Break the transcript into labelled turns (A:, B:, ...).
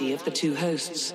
A: of the two hosts.